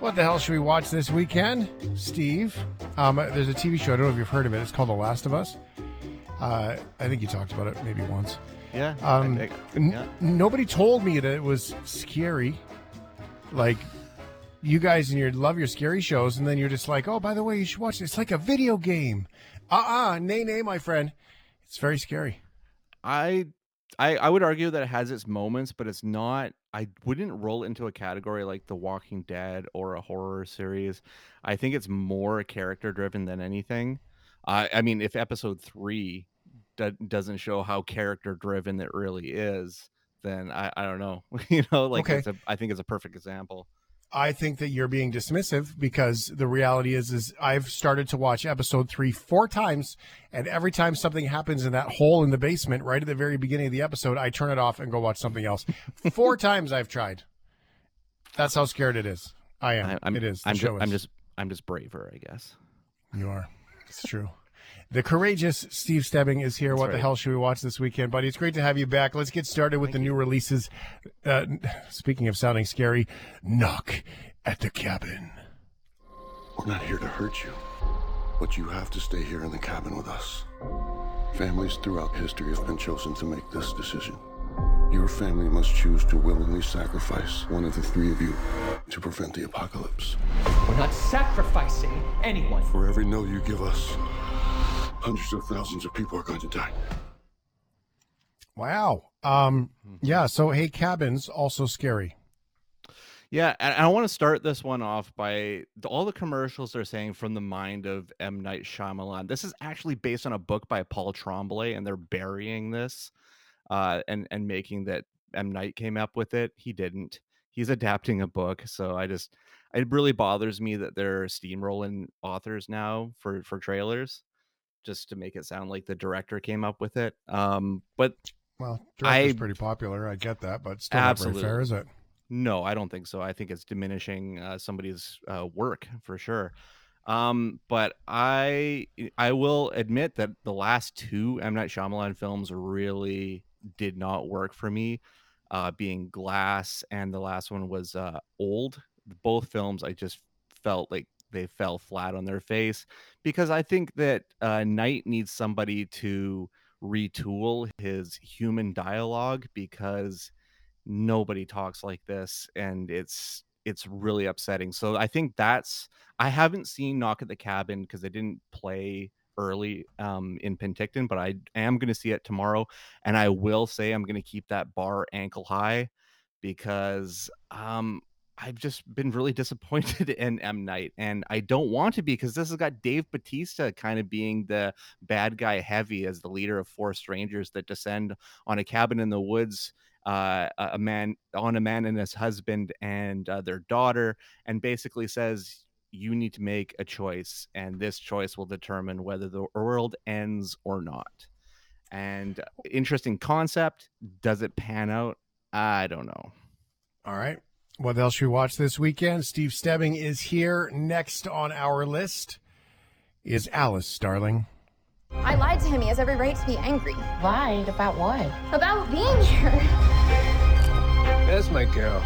What the hell should we watch this weekend, Steve? Um, there's a TV show. I don't know if you've heard of it. It's called The Last of Us. Uh, I think you talked about it maybe once. Yeah. Um, I- I- n- yeah. nobody told me that it was scary. Like you guys and your love your scary shows, and then you're just like, oh, by the way, you should watch it. It's like a video game. Uh uh nay nay, my friend. It's very scary. I I I would argue that it has its moments, but it's not. I wouldn't roll into a category like The Walking Dead or a horror series. I think it's more character driven than anything. I I mean, if episode three do- doesn't show how character driven it really is, then I I don't know. you know, like Okay. it's a, I think it's a perfect example. I think that you're being dismissive because the reality is is I've started to watch episode 3 four times and every time something happens in that hole in the basement right at the very beginning of the episode I turn it off and go watch something else. four times I've tried. That's how scared it is. I am. I, I'm it is. I'm, ju- I'm just I'm just braver, I guess. You are. It's true. The courageous Steve Stebbing is here. That's what the hell should we watch this weekend, buddy? It's great to have you back. Let's get started with the new releases. Uh, speaking of sounding scary, Knock at the Cabin. We're not here to hurt you, but you have to stay here in the cabin with us. Families throughout history have been chosen to make this decision. Your family must choose to willingly sacrifice one of the three of you to prevent the apocalypse. We're not sacrificing anyone. For every no you give us, hundreds of thousands of people are going to die. Wow. Um, yeah. So, hey, cabins also scary. Yeah, and I want to start this one off by the, all the commercials they're saying from the mind of M. Night Shyamalan. This is actually based on a book by Paul Tremblay, and they're burying this uh, and and making that M. Night came up with it. He didn't. He's adapting a book, so I just it really bothers me that they're steamrolling authors now for for trailers, just to make it sound like the director came up with it. Um, but Well, director's I- pretty popular. I get that, but still not very fair, is it? No, I don't think so. I think it's diminishing uh, somebody's uh, work for sure. Um, but I I will admit that the last two M Night Shyamalan films really did not work for me. Uh, being Glass and the last one was uh, Old. Both films I just felt like they fell flat on their face because I think that uh, Night needs somebody to retool his human dialogue because nobody talks like this and it's it's really upsetting. So i think that's i haven't seen knock at the cabin because i didn't play early um in penticton but i am going to see it tomorrow and i will say i'm going to keep that bar ankle high because um I've just been really disappointed in M Night, and I don't want to be because this has got Dave Bautista kind of being the bad guy heavy as the leader of four strangers that descend on a cabin in the woods uh, a man on a man and his husband and uh, their daughter, and basically says you need to make a choice, and this choice will determine whether the world ends or not. And uh, interesting concept. Does it pan out? I don't know. All right. What else should we watch this weekend? Steve Stebbing is here. Next on our list is Alice Darling. I lied to him. He has every right to be angry. Lied about what? About being here. There's my girl.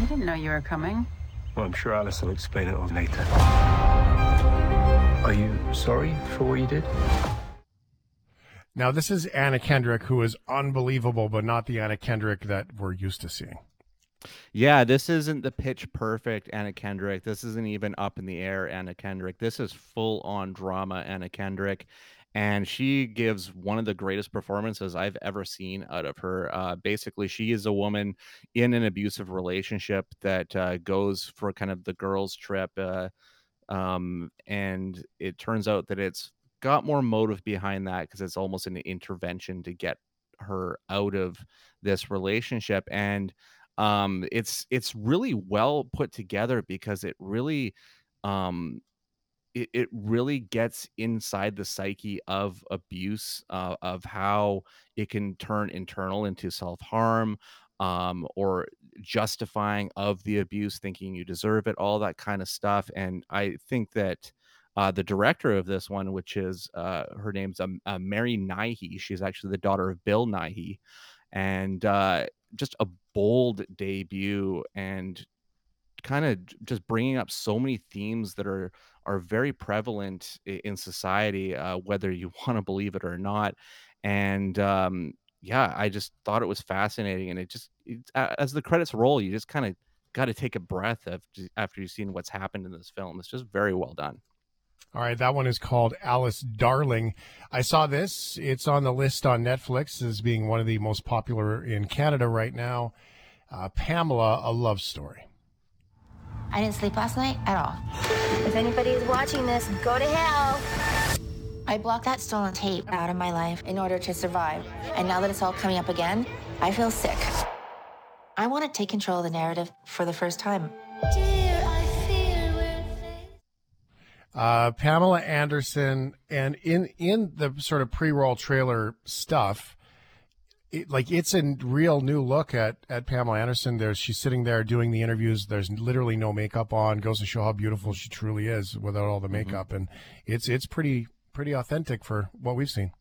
I didn't know you were coming. Well, I'm sure Alice will explain it all later. Are you sorry for what you did? Now, this is Anna Kendrick, who is unbelievable, but not the Anna Kendrick that we're used to seeing. Yeah, this isn't the pitch perfect Anna Kendrick. This isn't even up in the air Anna Kendrick. This is full on drama Anna Kendrick. And she gives one of the greatest performances I've ever seen out of her. Uh, basically, she is a woman in an abusive relationship that uh, goes for kind of the girls' trip. Uh, um, and it turns out that it's got more motive behind that because it's almost an intervention to get her out of this relationship. And um it's it's really well put together because it really um it, it really gets inside the psyche of abuse uh, of how it can turn internal into self-harm um or justifying of the abuse thinking you deserve it all that kind of stuff and i think that uh, the director of this one, which is uh, her name's um, uh, Mary Nighy. She's actually the daughter of Bill Nighy, and uh, just a bold debut and kind of just bringing up so many themes that are are very prevalent in society, uh, whether you want to believe it or not. And um, yeah, I just thought it was fascinating, and it just it, as the credits roll, you just kind of got to take a breath after after you've seen what's happened in this film. It's just very well done. All right, that one is called Alice Darling. I saw this. It's on the list on Netflix as being one of the most popular in Canada right now. Uh, Pamela, a love story. I didn't sleep last night at all. If anybody's watching this, go to hell. I blocked that stolen tape out of my life in order to survive. And now that it's all coming up again, I feel sick. I want to take control of the narrative for the first time. Uh, Pamela Anderson, and in in the sort of pre-roll trailer stuff, it, like it's a real new look at at Pamela Anderson. There's she's sitting there doing the interviews. There's literally no makeup on. Goes to show how beautiful she truly is without all the mm-hmm. makeup, mm-hmm. and it's it's pretty pretty authentic for what we've seen.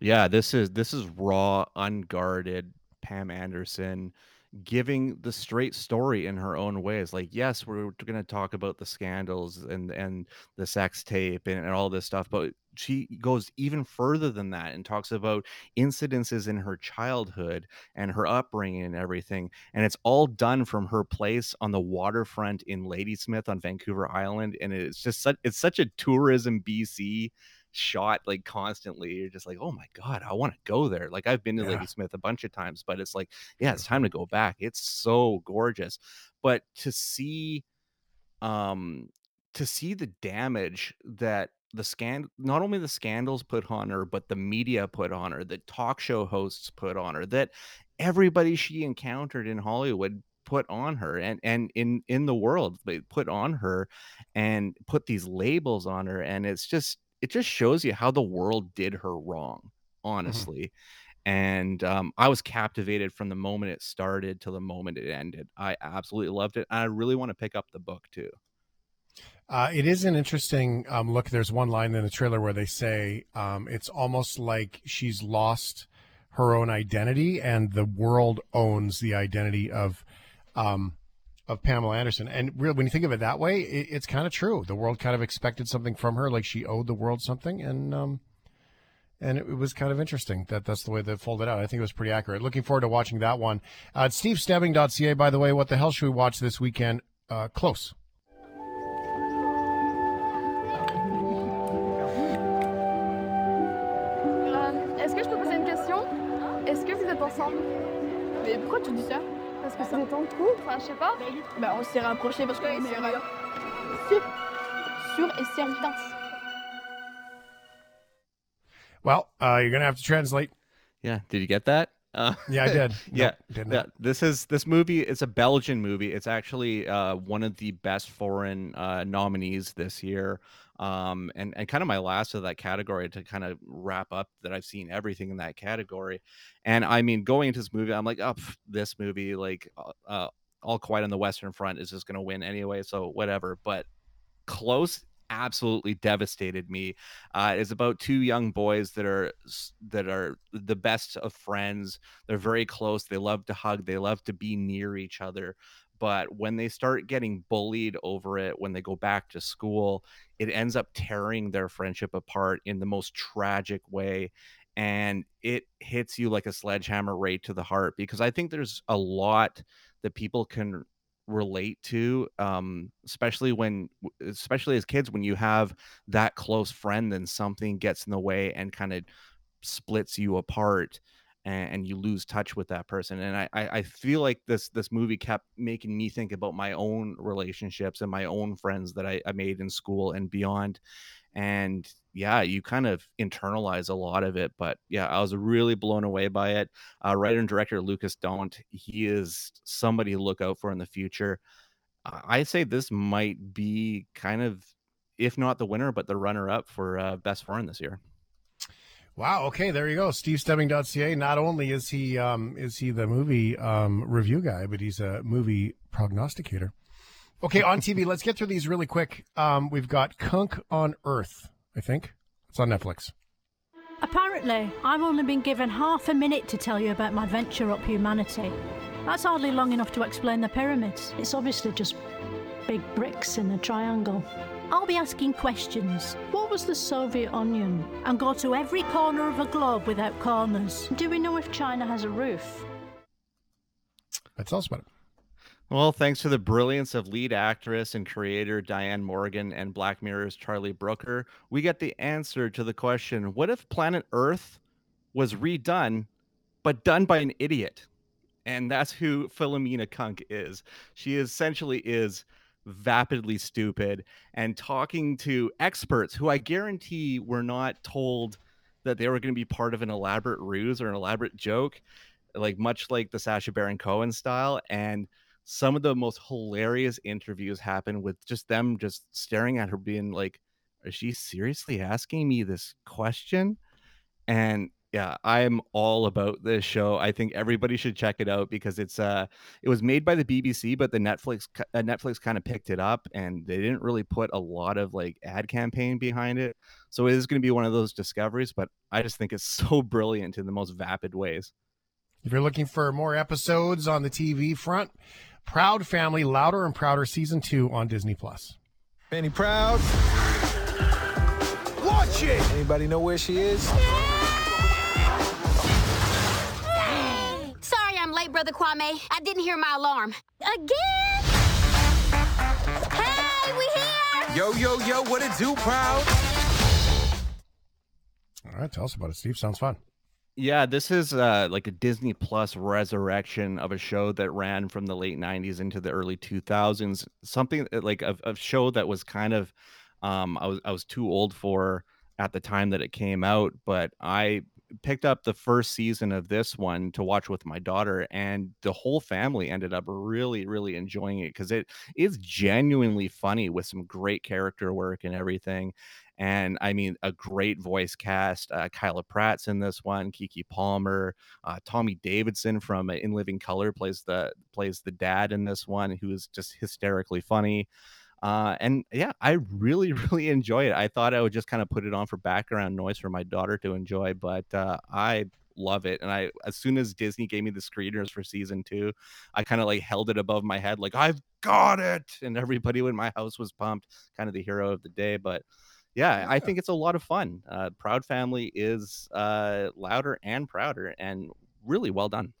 Yeah, this is this is raw, unguarded Pam Anderson giving the straight story in her own ways. Like, yes, we're going to talk about the scandals and and the sex tape and, and all this stuff, but she goes even further than that and talks about incidences in her childhood and her upbringing and everything. And it's all done from her place on the waterfront in Ladysmith on Vancouver Island. And it's just such it's such a tourism BC shot like constantly. You're just like, oh my god, I want to go there. Like I've been to yeah. Ladysmith a bunch of times, but it's like, yeah, it's time to go back. It's so gorgeous. But to see, um, to see the damage that the scan not only the scandals put on her but the media put on her the talk show hosts put on her that everybody she encountered in hollywood put on her and and in in the world they put on her and put these labels on her and it's just it just shows you how the world did her wrong, mm-hmm. honestly. Mm-hmm. And um, I was captivated from the moment it started to the moment it ended. I absolutely loved it. And I really want to pick up the book too. Uh, it is an interesting um, look. There's one line in the trailer where they say um, it's almost like she's lost her own identity and the world owns the identity of um, of Pamela Anderson. And really, when you think of it that way, it, it's kind of true. The world kind of expected something from her, like she owed the world something, and um, and it, it was kind of interesting that that's the way they folded out. I think it was pretty accurate. Looking forward to watching that one. Uh, SteveStebbing.ca, by the way. What the hell should we watch this weekend? Uh, close. Euh, est-ce que je peux poser une question Est-ce que vous êtes ensemble Mais pourquoi tu dis ça Parce que c'est des temps de couple, enfin je sais pas. Bah on s'est rapprochés parce qu'on est meilleurs Sûr. Sûr et certain. Well, uh, you're gonna have to translate. Yeah, did you get that? Uh, yeah, I did. yeah, nope, yeah. This is this movie. It's a Belgian movie. It's actually uh, one of the best foreign uh, nominees this year um, and and kind of my last of that category to kind of wrap up that I've seen everything in that category. And I mean, going into this movie, I'm like, oh, pff, this movie, like, uh, uh All Quiet on the Western Front is just going to win anyway, so whatever. But close absolutely devastated me. Uh, it's about two young boys that are that are the best of friends. They're very close. They love to hug. They love to be near each other but when they start getting bullied over it when they go back to school it ends up tearing their friendship apart in the most tragic way and it hits you like a sledgehammer right to the heart because i think there's a lot that people can relate to um, especially when especially as kids when you have that close friend then something gets in the way and kind of splits you apart and, and you lose touch with that person. And I, I feel like this this movie kept making me think about my own relationships and my own friends that I, I made in school and beyond. And yeah, you kind of internalize a lot of it. But yeah, I was really blown away by it. Uh, writer and director Lukas Dhont, he is somebody to look out for in the future. I say this might be kind of, if not the winner, but the runner up for uh, best foreign this year. Wow. Okay, there you go. SteveStebbing.ca. Not only is he um, is he the movie um, review guy, but he's a movie prognosticator. Okay, on TV. let's get through these really quick. Um, we've got Cunk on Earth. I think it's on Netflix. Apparently, I've only been given half a minute to tell you about my venture up humanity. That's hardly long enough to explain the pyramids. It's obviously just big bricks in a triangle. I'll be asking questions. What was the Soviet onion? And go to every corner of a globe without corners. Do we know if China has a roof? Tell us about it. Well, thanks to the brilliance of lead actress and creator Diane Morgan and Black Mirror's Charlie Brooker, we get the answer to the question what if planet Earth was redone, but done by an idiot? And that's who Philomena Cunk is. She essentially is vapidly stupid and talking to experts who I guarantee were not told that they were going to be part of an elaborate ruse or an elaborate joke, like much like the Sacha Baron Cohen style. And some of the most hilarious interviews happen with just them just staring at her being like is she seriously asking me this question and yeah i am all about this show i think everybody should check it out because it's uh it was made by the bbc but the netflix uh, netflix kind of picked it up and they didn't really put a lot of like ad campaign behind it so it is going to be one of those discoveries but i just think it's so brilliant in the most vapid ways if you're looking for more episodes on the tv front Proud Family Louder and Prouder Season 2 on Disney Plus. Fanny Proud. Watch it! Anybody know where she is? Sorry Brother Kwame. I didn't hear my alarm. Again? Hey, we here! Yo, yo, yo, what it do, Proud? All right, tell us about it, Steve. Sounds fun. Yeah, this is uh, like a Disney Plus resurrection of a show that ran from the late '90s into the early 2000s. Something uh, like a, a show that was kind of um, I was I was too old for at the time that it came out, but I picked up the first season of this one to watch with my daughter and the whole family ended up really really enjoying it because it is genuinely funny with some great character work and everything and I mean a great voice cast. Uh, Kyla Pratt's in this one. Keke Palmer, uh, Tommy Davidson from In Living Color plays the plays the dad in this one, who is just hysterically funny. Uh, and yeah, I really, really enjoy it. I thought I would just kind of put it on for background noise for my daughter to enjoy, but uh, I love it. And I, as soon as Disney gave me the screeners for season two, I kind of like held it above my head, like I've got it, and everybody in my house was pumped. Kind of the hero of the day, but yeah, I think it's a lot of fun. Uh, Proud Family is uh, louder and prouder, and really well done.